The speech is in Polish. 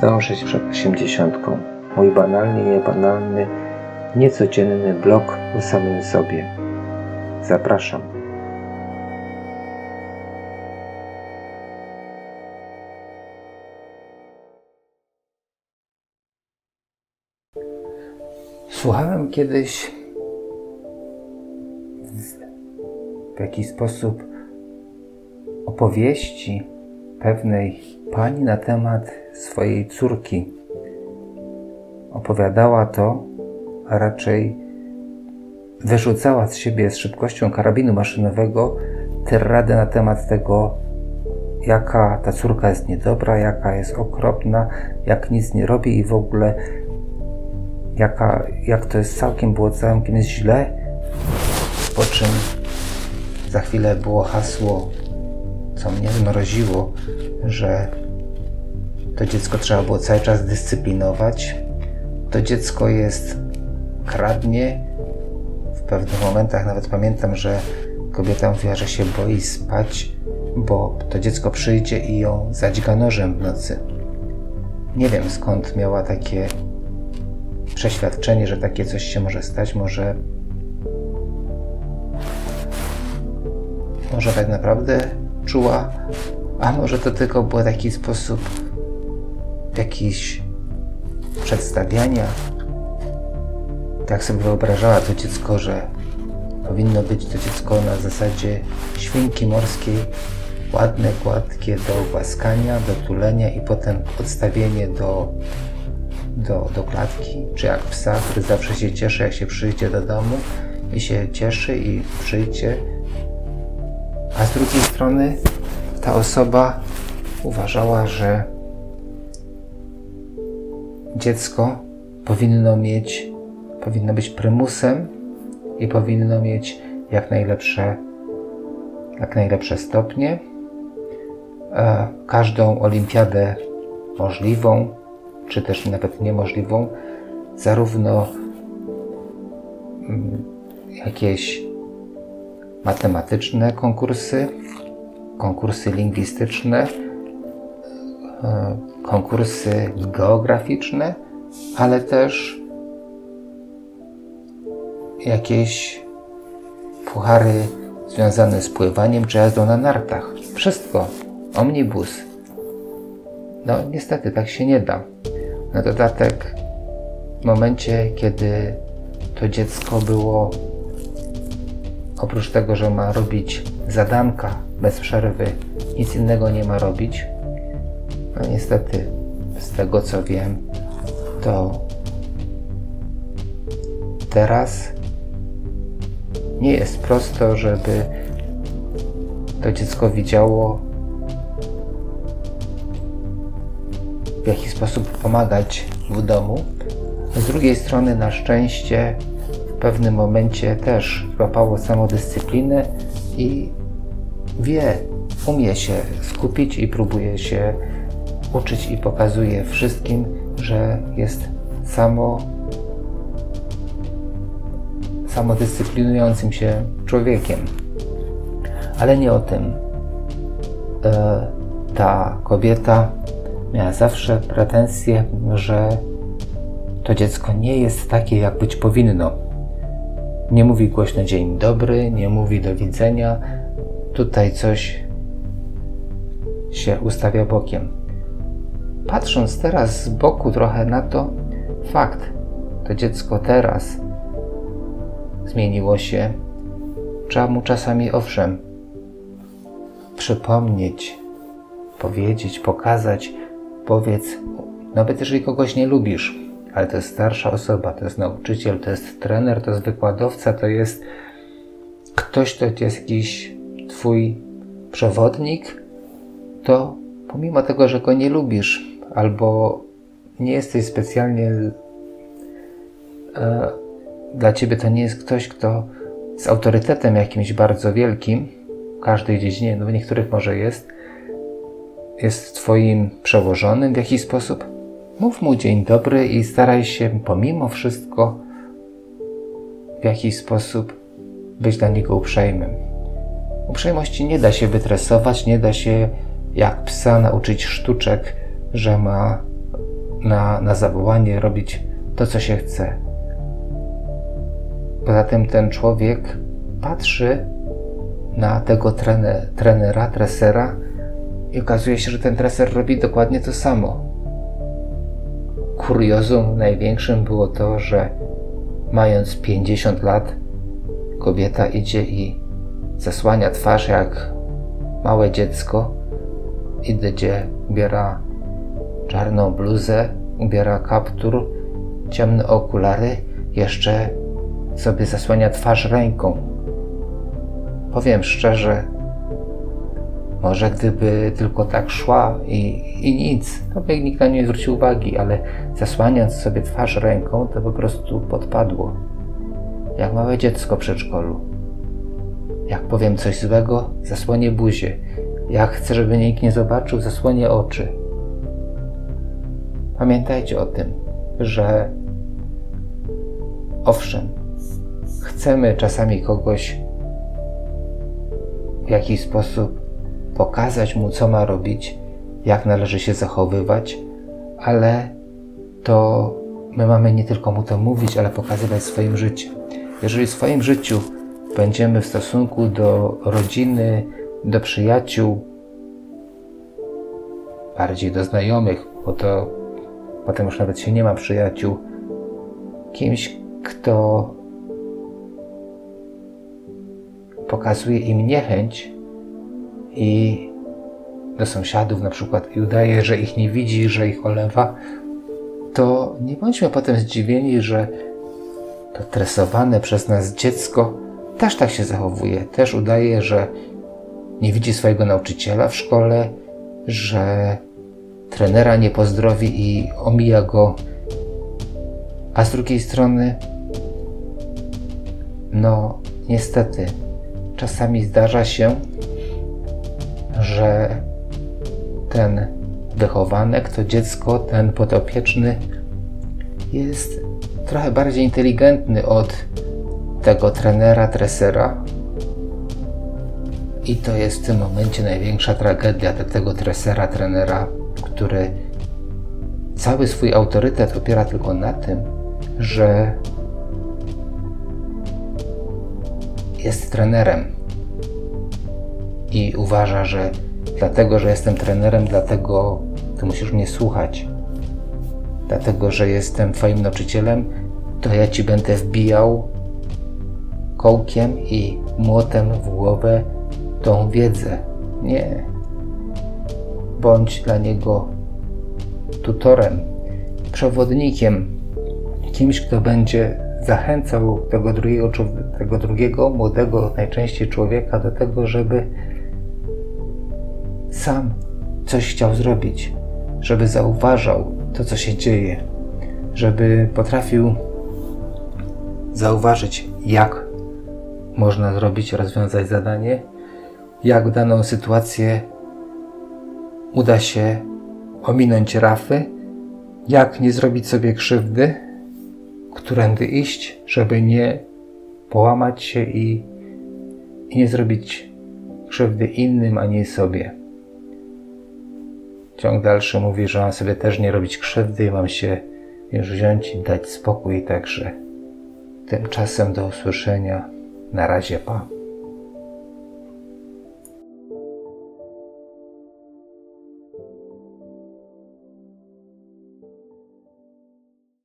podążyć przed osiemdziesiątką. Mój banalnie niebanalny, niecodzienny blog o samym sobie. Zapraszam. Słuchałem kiedyś w jakiś sposób opowieści pewnej pani na temat swojej córki. Opowiadała to, a raczej wyrzucała z siebie z szybkością karabinu maszynowego tyrradę na temat tego, jaka ta córka jest niedobra, jaka jest okropna, jak nic nie robi i w ogóle jaka, jak to jest całkiem, było całkiem źle, po czym za chwilę było hasło, co mnie zmroziło, że to dziecko trzeba było cały czas dyscyplinować. To dziecko jest, kradnie. W pewnych momentach nawet pamiętam, że kobieta mówiła, że się boi spać, bo to dziecko przyjdzie i ją zadźga nożem w nocy. Nie wiem skąd miała takie przeświadczenie, że takie coś się może stać. Może może tak naprawdę czuła, a może to tylko był taki sposób jakiś przedstawiania. Tak sobie wyobrażała to dziecko, że powinno być to dziecko na zasadzie świnki morskiej, ładne, gładkie do głaskania, do tulenia i potem odstawienie do, do, do klatki, czy jak psa, który zawsze się cieszy, jak się przyjdzie do domu i się cieszy i przyjdzie a z drugiej strony ta osoba uważała, że dziecko powinno mieć, powinno być prymusem i powinno mieć jak najlepsze, jak najlepsze stopnie. E, każdą olimpiadę możliwą, czy też nawet niemożliwą, zarówno mm, jakieś matematyczne konkursy, konkursy lingwistyczne, konkursy geograficzne, ale też jakieś puchary związane z pływaniem czy jazdą na nartach. Wszystko. Omnibus. No niestety tak się nie da. Na dodatek w momencie, kiedy to dziecko było oprócz tego, że ma robić zadanka bez przerwy, nic innego nie ma robić. No niestety, z tego co wiem, to teraz nie jest prosto, żeby to dziecko widziało, w jaki sposób pomagać w domu. Z drugiej strony, na szczęście, pewnym momencie też złapało samodyscyplinę i wie, umie się skupić i próbuje się uczyć i pokazuje wszystkim, że jest samo samodyscyplinującym się człowiekiem. Ale nie o tym. E, ta kobieta miała zawsze pretensje, że to dziecko nie jest takie, jak być powinno. Nie mówi głośno dzień dobry, nie mówi do widzenia. Tutaj coś się ustawia bokiem. Patrząc teraz z boku trochę na to, fakt, to dziecko teraz zmieniło się. Trzeba mu czasami, owszem, przypomnieć, powiedzieć, pokazać, powiedz, nawet jeżeli kogoś nie lubisz, ale to jest starsza osoba, to jest nauczyciel, to jest trener, to jest wykładowca, to jest ktoś, kto jest jakiś twój przewodnik, to pomimo tego, że go nie lubisz albo nie jesteś specjalnie e, dla ciebie to nie jest ktoś, kto z autorytetem jakimś bardzo wielkim w każdej dziedzinie, no w niektórych może jest, jest twoim przełożonym w jakiś sposób, Mów mu dzień dobry i staraj się pomimo wszystko w jakiś sposób być dla niego uprzejmym. Uprzejmości nie da się wytresować, nie da się jak psa nauczyć sztuczek, że ma na, na zawołanie robić to, co się chce. Poza tym ten człowiek patrzy na tego trener, trenera, tresera i okazuje się, że ten treser robi dokładnie to samo. Kuriozum największym było to, że mając 50 lat, kobieta idzie i zasłania twarz jak małe dziecko, idzie, ubiera czarną bluzę, ubiera kaptur, ciemne okulary, jeszcze sobie zasłania twarz ręką. Powiem szczerze, może gdyby tylko tak szła i, i nic, to by nikt na nie zwrócił uwagi, ale zasłaniając sobie twarz ręką, to po prostu podpadło. Jak małe dziecko w przedszkolu. Jak powiem coś złego, zasłonię buzię. Jak chcę, żeby nikt nie zobaczył, zasłonię oczy. Pamiętajcie o tym, że owszem, chcemy czasami kogoś w jakiś sposób pokazać mu, co ma robić, jak należy się zachowywać, ale to my mamy nie tylko mu to mówić, ale pokazywać swoim życiem. Jeżeli w swoim życiu będziemy w stosunku do rodziny, do przyjaciół, bardziej do znajomych, bo to potem już nawet się nie ma przyjaciół, kimś, kto pokazuje im niechęć i do sąsiadów na przykład i udaje, że ich nie widzi, że ich olewa, to nie bądźmy potem zdziwieni, że to tresowane przez nas dziecko też tak się zachowuje, też udaje, że nie widzi swojego nauczyciela w szkole, że trenera nie pozdrowi i omija go, a z drugiej strony, no niestety, czasami zdarza się, że ten wychowanek, to dziecko, ten podopieczny jest trochę bardziej inteligentny od tego trenera, tresera. I to jest w tym momencie największa tragedia dla tego tresera, trenera, który cały swój autorytet opiera tylko na tym, że jest trenerem i uważa, że dlatego, że jestem trenerem, dlatego ty musisz mnie słuchać. Dlatego, że jestem Twoim nauczycielem, to ja Ci będę wbijał kołkiem i młotem w głowę tą wiedzę. Nie. Bądź dla niego tutorem, przewodnikiem, kimś, kto będzie zachęcał tego drugiego, tego drugiego młodego, najczęściej człowieka do tego, żeby sam coś chciał zrobić, żeby zauważał to, co się dzieje, żeby potrafił zauważyć, jak można zrobić, rozwiązać zadanie, jak daną sytuację uda się ominąć rafy, jak nie zrobić sobie krzywdy, którędy iść, żeby nie połamać się i, i nie zrobić krzywdy innym, ani sobie. Ciąg dalszy mówi, że mam sobie też nie robić krzywdy i mam się już wziąć i dać spokój, także tymczasem do usłyszenia. Na razie, pa.